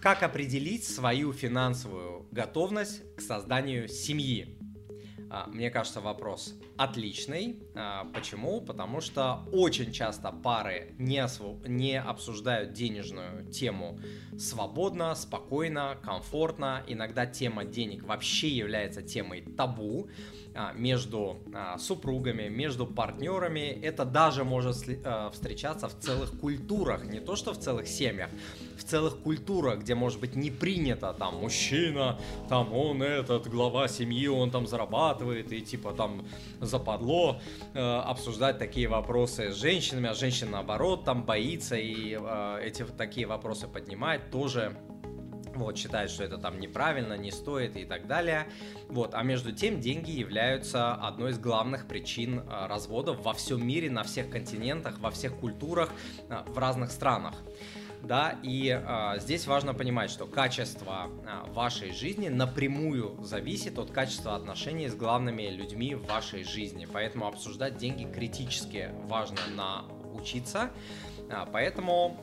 Как определить свою финансовую готовность к созданию семьи? А, мне кажется, вопрос отличный. А, почему? Потому что очень часто пары не, осв... не обсуждают денежную тему свободно, спокойно, комфортно. Иногда тема денег вообще является темой табу. А, между а, супругами, между партнерами. Это даже может встречаться в целых культурах, не то что в целых семьях, в целых культурах, где может быть не принято там мужчина, там он этот глава семьи, он там зарабатывает и типа там западло обсуждать такие вопросы с женщинами, а женщина наоборот там боится и эти такие вопросы поднимает тоже вот, считает, что это там неправильно, не стоит и так далее. Вот, а между тем деньги являются одной из главных причин а, разводов во всем мире, на всех континентах, во всех культурах, а, в разных странах. Да, и а, здесь важно понимать, что качество а, вашей жизни напрямую зависит от качества отношений с главными людьми в вашей жизни. Поэтому обсуждать деньги критически важно научиться. А, поэтому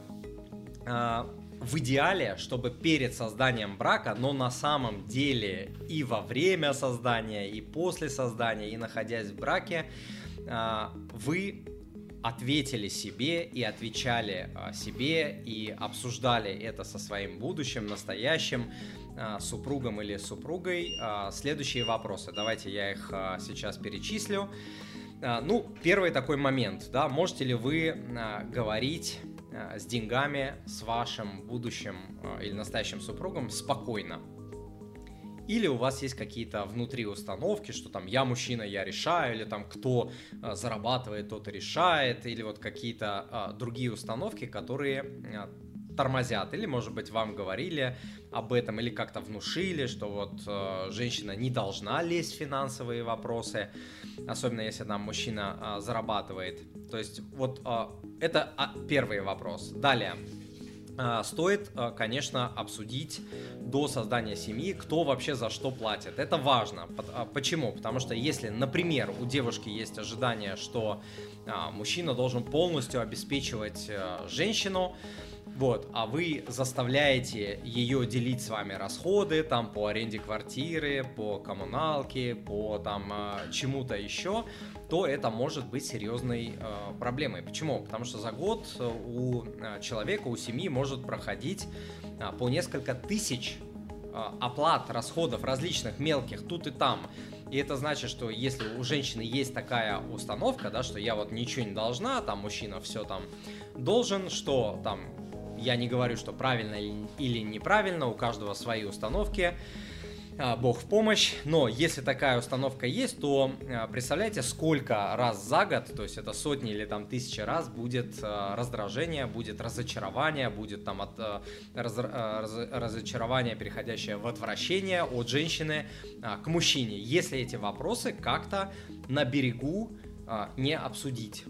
а, в идеале, чтобы перед созданием брака, но на самом деле и во время создания, и после создания, и находясь в браке, а, вы ответили себе и отвечали а, себе и обсуждали это со своим будущим, настоящим а, супругом или супругой. Следующие вопросы. Давайте я их сейчас перечислю. Ну, первый такой момент, да, можете ли вы говорить с деньгами, с вашим будущим или настоящим супругом спокойно. Или у вас есть какие-то внутри установки, что там я мужчина, я решаю, или там кто э, зарабатывает, тот и решает, или вот какие-то другие установки, которые тормозят, или, может быть, вам говорили об этом, или как-то внушили, что вот э, женщина не должна лезть в финансовые вопросы, особенно если там мужчина э, зарабатывает. То есть вот э, это э, первый вопрос. Далее. Э, стоит, э, конечно, обсудить до создания семьи, кто вообще за что платит. Это важно. Почему? Потому что если, например, у девушки есть ожидание, что мужчина должен полностью обеспечивать женщину, вот, а вы заставляете ее делить с вами расходы там по аренде квартиры, по коммуналке, по там э, чему-то еще, то это может быть серьезной э, проблемой. Почему? Потому что за год у э, человека, у семьи может проходить э, по несколько тысяч э, оплат расходов различных мелких тут и там. И это значит, что если у женщины есть такая установка, да, что я вот ничего не должна, там мужчина все там должен, что там я не говорю, что правильно или неправильно, у каждого свои установки. А, Бог в помощь. Но если такая установка есть, то а, представляете, сколько раз за год, то есть это сотни или там тысячи раз будет а, раздражение, будет разочарование, будет там от раз, раз, разочарование, переходящее в отвращение от женщины к мужчине, если эти вопросы как-то на берегу не обсудить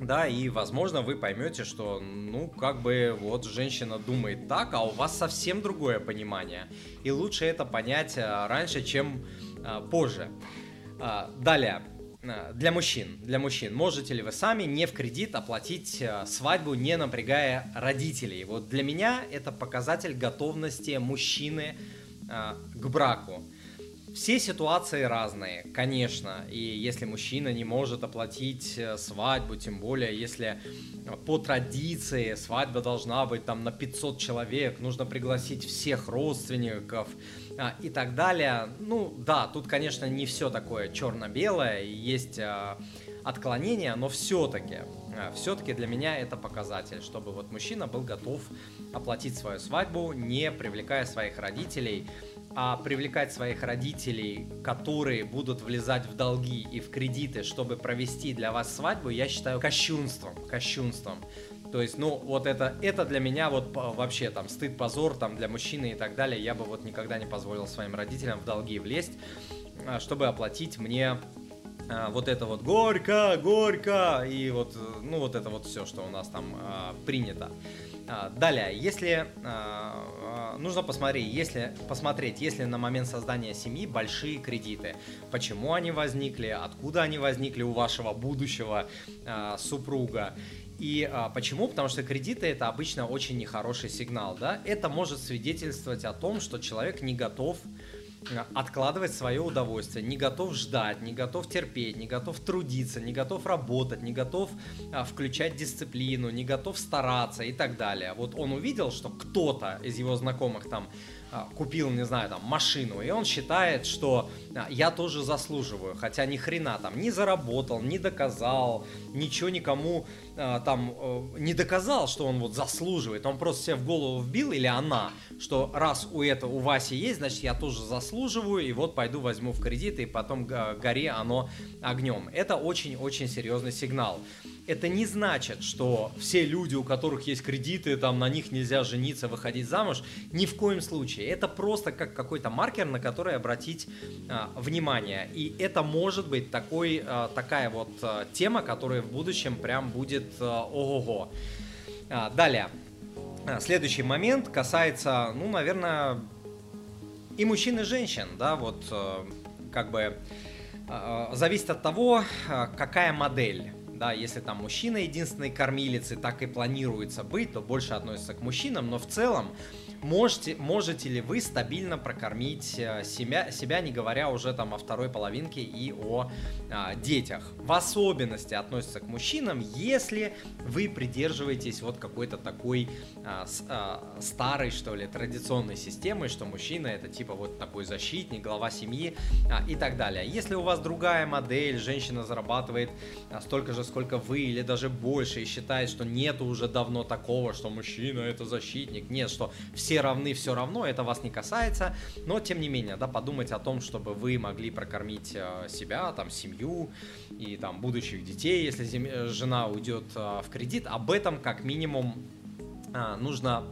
да, и, возможно, вы поймете, что, ну, как бы, вот женщина думает так, а у вас совсем другое понимание. И лучше это понять а, раньше, чем а, позже. А, далее. Для мужчин, для мужчин, можете ли вы сами не в кредит оплатить свадьбу, не напрягая родителей? Вот для меня это показатель готовности мужчины к браку. Все ситуации разные, конечно, и если мужчина не может оплатить э, свадьбу, тем более если э, по традиции свадьба должна быть там на 500 человек, нужно пригласить всех родственников а, и так далее. Ну да, тут, конечно, не все такое черно-белое, есть отклонения, но все-таки, все-таки для меня это показатель, чтобы вот мужчина был готов оплатить свою свадьбу, не привлекая своих родителей а привлекать своих родителей, которые будут влезать в долги и в кредиты, чтобы провести для вас свадьбу, я считаю кощунством, кощунством. То есть, ну, вот это, это для меня вот вообще там стыд, позор там для мужчины и так далее. Я бы вот никогда не позволил своим родителям в долги влезть, а, чтобы оплатить мне вот это вот горько, горько и вот, ну, вот это вот все, что у нас там а, принято. А, далее, если а, а, нужно посмотреть, если посмотреть, если на момент создания семьи большие кредиты, почему они возникли, откуда они возникли у вашего будущего супруга, И а, почему? Потому что кредиты это обычно очень нехороший сигнал, да? Это может свидетельствовать о том, что человек не готов Э, откладывать свое удовольствие, не готов ждать, не готов терпеть, не готов трудиться, не готов работать, не готов а, включать дисциплину, не готов стараться и так далее. Вот он увидел, что кто-то из его знакомых там купил, не знаю, там, машину, и он считает, что а, я тоже заслуживаю, хотя ни хрена там не заработал, не доказал, ничего никому а, там э, не доказал, что он вот заслуживает, он просто себе в голову вбил, или она, что раз у этого, у Васи есть, значит, я тоже заслуживаю, и вот пойду возьму в кредит, и потом горе оно огнем. Это очень-очень серьезный сигнал это не значит, что все люди, у которых есть кредиты, там на них нельзя жениться, выходить замуж. Ни в коем случае. Это просто как какой-то маркер, на который обратить а, внимание. И это может быть такой, а, такая вот а, тема, которая в будущем прям будет а, ого-го. А, далее. А, следующий момент касается, ну, наверное, и мужчин, и женщин, да, вот а, как бы а, зависит от того, какая модель да, если там мужчина единственный кормилец и так и планируется быть, то больше относится к мужчинам, но в целом можете, можете ли вы стабильно прокормить э, себя, себя, не говоря уже там о второй половинке и о а, детях. В особенности относится к мужчинам, если вы придерживаетесь вот какой-то такой а, с, а, старой, что ли, традиционной системы, что мужчина это типа вот такой защитник, глава семьи а, и так далее. Если у вас другая модель, женщина зарабатывает а, столько же, сколько вы, или даже больше, и считает, что нет уже давно такого, что мужчина это защитник, нет, что все все равны все равно, это вас не касается, но тем не менее, да, подумать о том, чтобы вы могли прокормить э, себя, там, семью и там будущих детей, если э, жена уйдет э, в кредит, об этом как минимум нужно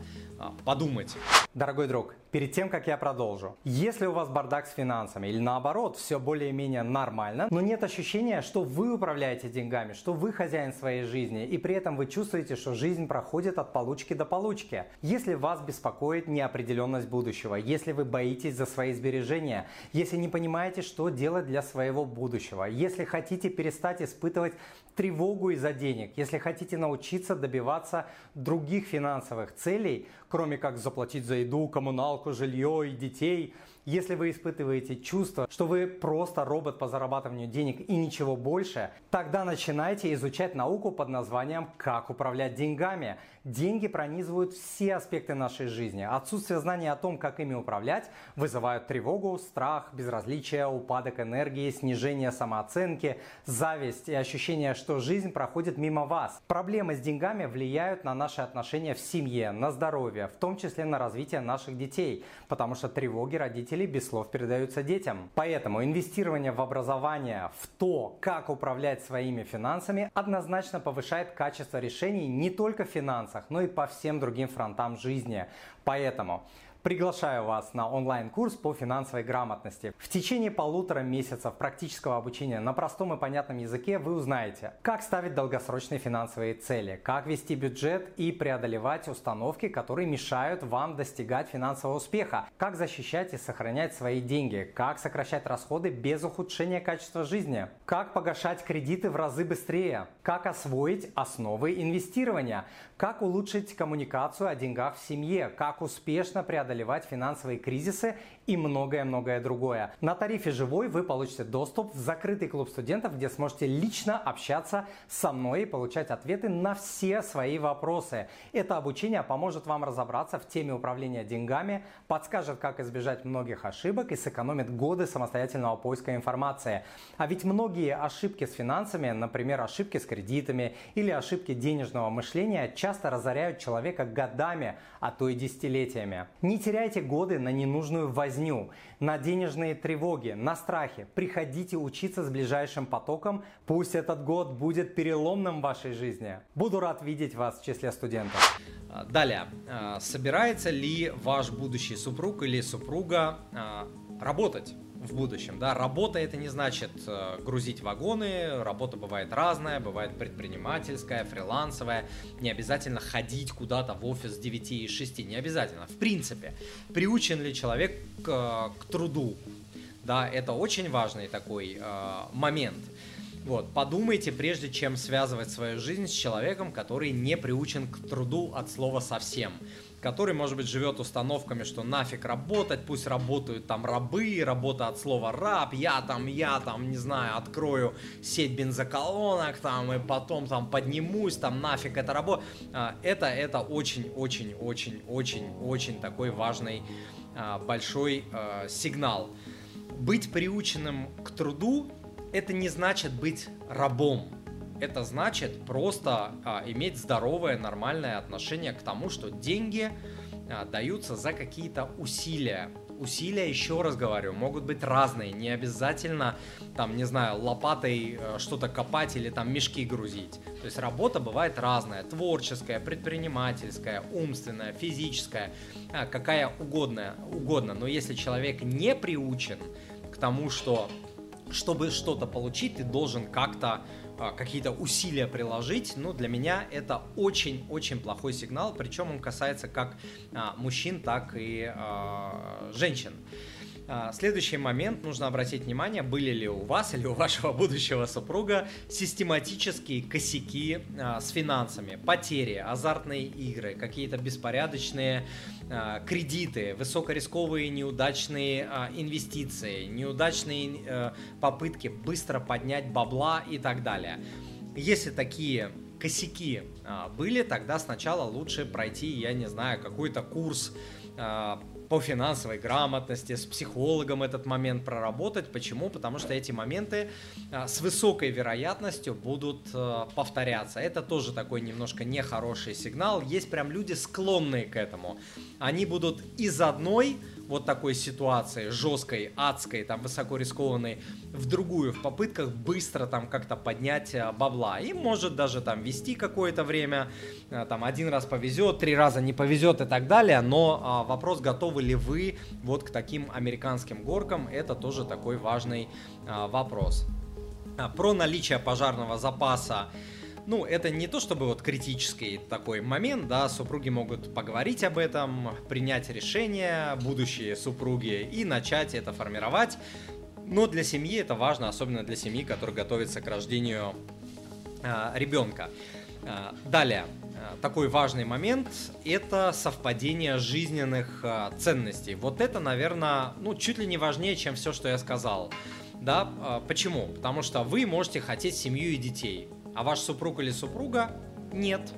подумать. Дорогой друг, перед тем, как я продолжу. Если у вас бардак с финансами или наоборот, все более-менее нормально, но нет ощущения, что вы управляете деньгами, что вы хозяин своей жизни, и при этом вы чувствуете, что жизнь проходит от получки до получки. Если вас беспокоит неопределенность будущего, если вы боитесь за свои сбережения, если не понимаете, что делать для своего будущего, если хотите перестать испытывать тревогу из-за денег, если хотите научиться добиваться других финансовых целей, кроме как заплатить за еду, коммуналку, жилье и детей – если вы испытываете чувство, что вы просто робот по зарабатыванию денег и ничего больше, тогда начинайте изучать науку под названием «Как управлять деньгами». Деньги пронизывают все аспекты нашей жизни. Отсутствие знания о том, как ими управлять, вызывают тревогу, страх, безразличие, упадок энергии, снижение самооценки, зависть и ощущение, что жизнь проходит мимо вас. Проблемы с деньгами влияют на наши отношения в семье, на здоровье, в том числе на развитие наших детей, потому что тревоги родителей родителей без слов передаются детям. Поэтому инвестирование в образование, в то, как управлять своими финансами, однозначно повышает качество решений не только в финансах, но и по всем другим фронтам жизни. Поэтому Приглашаю вас на онлайн-курс по финансовой грамотности. В течение полутора месяцев практического обучения на простом и понятном языке вы узнаете, как ставить долгосрочные финансовые цели, как вести бюджет и преодолевать установки, которые мешают вам достигать финансового успеха, как защищать и сохранять свои деньги, как сокращать расходы без ухудшения качества жизни, как погашать кредиты в разы быстрее, как освоить основы инвестирования, как улучшить коммуникацию о деньгах в семье, как успешно преодолеть преодолевать финансовые кризисы и многое-многое другое. На тарифе «Живой» вы получите доступ в закрытый клуб студентов, где сможете лично общаться со мной и получать ответы на все свои вопросы. Это обучение поможет вам разобраться в теме управления деньгами, подскажет, как избежать многих ошибок и сэкономит годы самостоятельного поиска информации. А ведь многие ошибки с финансами, например, ошибки с кредитами или ошибки денежного мышления, часто разоряют человека годами, а то и десятилетиями. Не теряйте годы на ненужную возню, на денежные тревоги, на страхи. Приходите учиться с ближайшим потоком. Пусть этот год будет переломным в вашей жизни. Буду рад видеть вас в числе студентов. А, далее. А, собирается ли ваш будущий супруг или супруга а, работать? В будущем. Да? Работа это не значит э, грузить вагоны, работа бывает разная, бывает предпринимательская, фрилансовая, не обязательно ходить куда-то в офис с 9 и 6, не обязательно. В принципе, приучен ли человек к, к труду, да, это очень важный такой э, момент. Вот, подумайте, прежде чем связывать свою жизнь с человеком, который не приучен к труду от слова совсем который, может быть, живет установками, что нафиг работать, пусть работают там рабы, работа от слова раб, я там, я там, не знаю, открою сеть бензоколонок там и потом там поднимусь, там нафиг это работа. Это, это очень-очень-очень-очень-очень такой важный а, большой а, сигнал. Быть приученным к труду это не значит быть рабом. Это значит просто а, иметь здоровое, нормальное отношение к тому, что деньги а, даются за какие-то усилия. Усилия, еще раз говорю, могут быть разные. Не обязательно, там, не знаю, лопатой э, что-то копать или там мешки грузить. То есть работа бывает разная. Творческая, предпринимательская, умственная, физическая, а, какая угодно, угодно. Но если человек не приучен к тому, что чтобы что-то получить, ты должен как-то а, какие-то усилия приложить, ну, для меня это очень-очень плохой сигнал, причем он касается как а, мужчин, так и а, женщин. А, следующий момент, нужно обратить внимание, были ли у вас или у вашего будущего супруга систематические косяки а, с финансами, потери, азартные игры, какие-то беспорядочные а, кредиты, высокорисковые неудачные инвестиции, неудачные э, попытки быстро поднять бабла и так далее. Если такие косяки были, тогда сначала лучше пройти, я не знаю, какой-то курс по финансовой грамотности, с психологом этот момент проработать. Почему? Потому что эти моменты а, с высокой вероятностью будут а, повторяться. Это тоже такой немножко нехороший сигнал. Есть прям люди склонные к этому. Они будут из одной вот такой ситуации, жесткой, адской, там, высоко рискованной, в другую, в попытках быстро там как-то поднять э, бабла. И может даже там вести какое-то время, э, там один раз повезет, три раза не повезет и так далее, но а, вопрос, готовы ли вы вот к таким американским горкам, это тоже такой важный а, вопрос. А, про наличие пожарного запаса ну, это не то чтобы вот критический такой момент, да, супруги могут поговорить об этом, принять решение, будущие супруги, и начать это формировать. Но для семьи это важно, особенно для семьи, которая готовится к рождению э, ребенка. Э, далее, э, такой важный момент – это совпадение жизненных э, ценностей. Вот это, наверное, ну, чуть ли не важнее, чем все, что я сказал. Да, почему? Потому что вы можете хотеть семью и детей – а ваш супруг или супруга нет.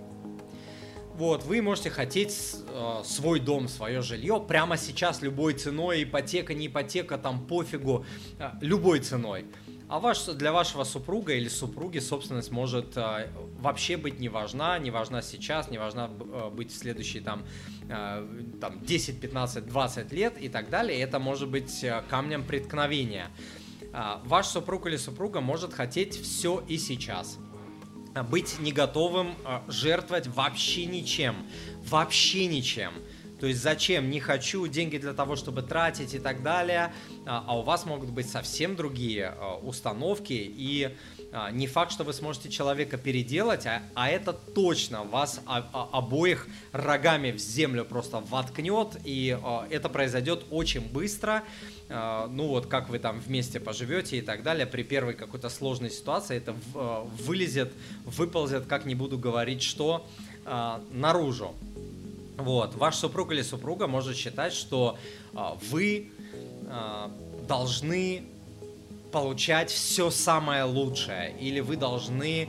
Вот, вы можете хотеть э, свой дом, свое жилье прямо сейчас любой ценой, ипотека, не ипотека, там пофигу, э, любой ценой. А ваш, для вашего супруга или супруги собственность может э, вообще быть не важна, не важна сейчас, не важна э, быть в следующие там, э, там 10, 15, 20 лет и так далее. Это может быть э, камнем преткновения. Э, ваш супруг или супруга может хотеть все и сейчас – быть не готовым а, жертвовать вообще ничем. Вообще ничем. То есть зачем? Не хочу деньги для того, чтобы тратить и так далее. А, а у вас могут быть совсем другие а, установки. И не факт, что вы сможете человека переделать, а, а это точно вас обоих рогами в землю просто воткнет. И это произойдет очень быстро. А, ну вот как вы там вместе поживете и так далее, при первой какой-то сложной ситуации это а, вылезет, выползет, как не буду говорить, что а, наружу. Вот, ваш супруг или супруга может считать, что вы должны получать все самое лучшее, или вы должны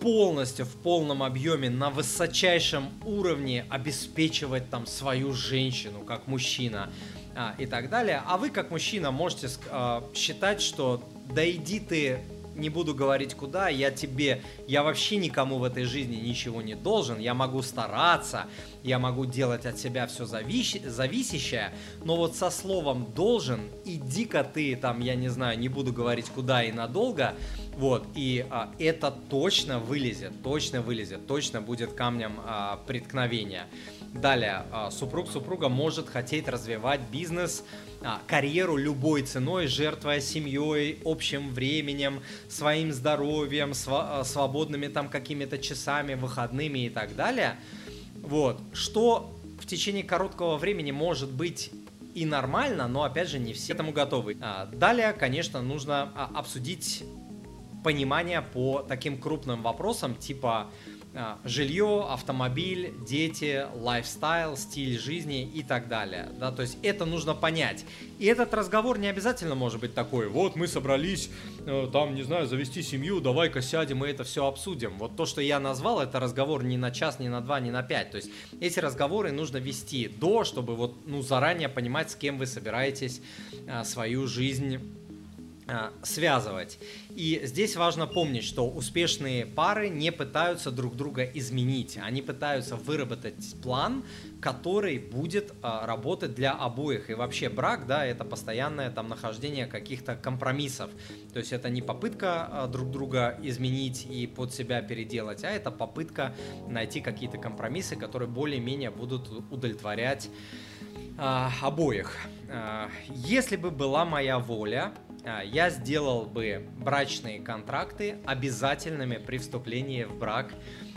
полностью в полном объеме на высочайшем уровне обеспечивать там свою женщину как мужчина а, и так далее. А вы, как мужчина, можете а, считать, что да иди ты, не буду говорить куда, я тебе, я вообще никому в этой жизни ничего не должен, я могу стараться, я могу делать от себя все завис зависящее, но вот со словом должен, иди-ка ты там, я не знаю, не буду говорить куда и надолго, вот, и а, это точно вылезет, точно вылезет, точно будет камнем а, преткновения. Далее, а, супруг супруга может хотеть развивать бизнес, а, карьеру любой ценой, жертвуя семьей, общим временем, своим здоровьем, а, свободными там какими-то часами, выходными и так далее. Вот, что в течение короткого времени может быть и нормально, но опять же не все этому готовы. Далее, конечно, нужно обсудить понимания по таким крупным вопросам, типа жилье, автомобиль, дети, лайфстайл, стиль жизни и так далее. Да, то есть это нужно понять. И этот разговор не обязательно может быть такой, вот мы собрались, э, там, не знаю, завести семью, давай-ка сядем и это все обсудим. Вот то, что я назвал, это разговор не на час, не на два, не на пять. То есть эти разговоры нужно вести до, чтобы вот, ну, заранее понимать, с кем вы собираетесь а, свою жизнь а, связывать. И здесь важно помнить, что успешные пары не пытаются друг друга изменить, они пытаются выработать план, который будет а, работать для обоих. И вообще брак, да, это постоянное там нахождение каких-то компромиссов. То есть это не попытка а, друг друга изменить и под себя переделать, а это попытка найти какие-то компромиссы, которые более-менее будут удовлетворять обоих. Если бы была моя воля, я сделал бы брачные контракты обязательными при вступлении в брак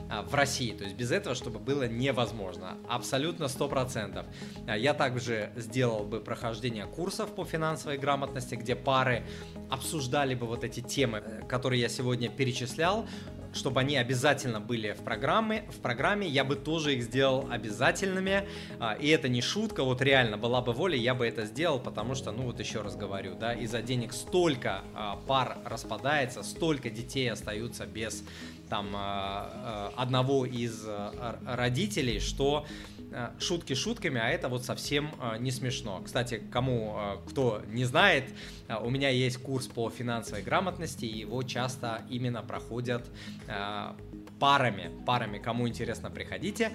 а, в России. То есть без этого, чтобы было невозможно. Абсолютно 100%. А, я также сделал бы прохождение курсов по финансовой грамотности, где пары обсуждали бы вот эти темы, э, которые я сегодня перечислял, чтобы они обязательно были в программе, в программе, я бы тоже их сделал обязательными, а, и это не шутка, вот реально, была бы воля, я бы это сделал, потому что, ну вот еще раз говорю, да, из-за денег столько а, пар распадается, столько детей остаются без там а, одного из родителей, что шутки шутками, а это вот совсем э, не смешно. Кстати, кому, э, кто не знает, у меня есть курс по финансовой грамотности, и его часто именно проходят парами. Парами, кому интересно, приходите.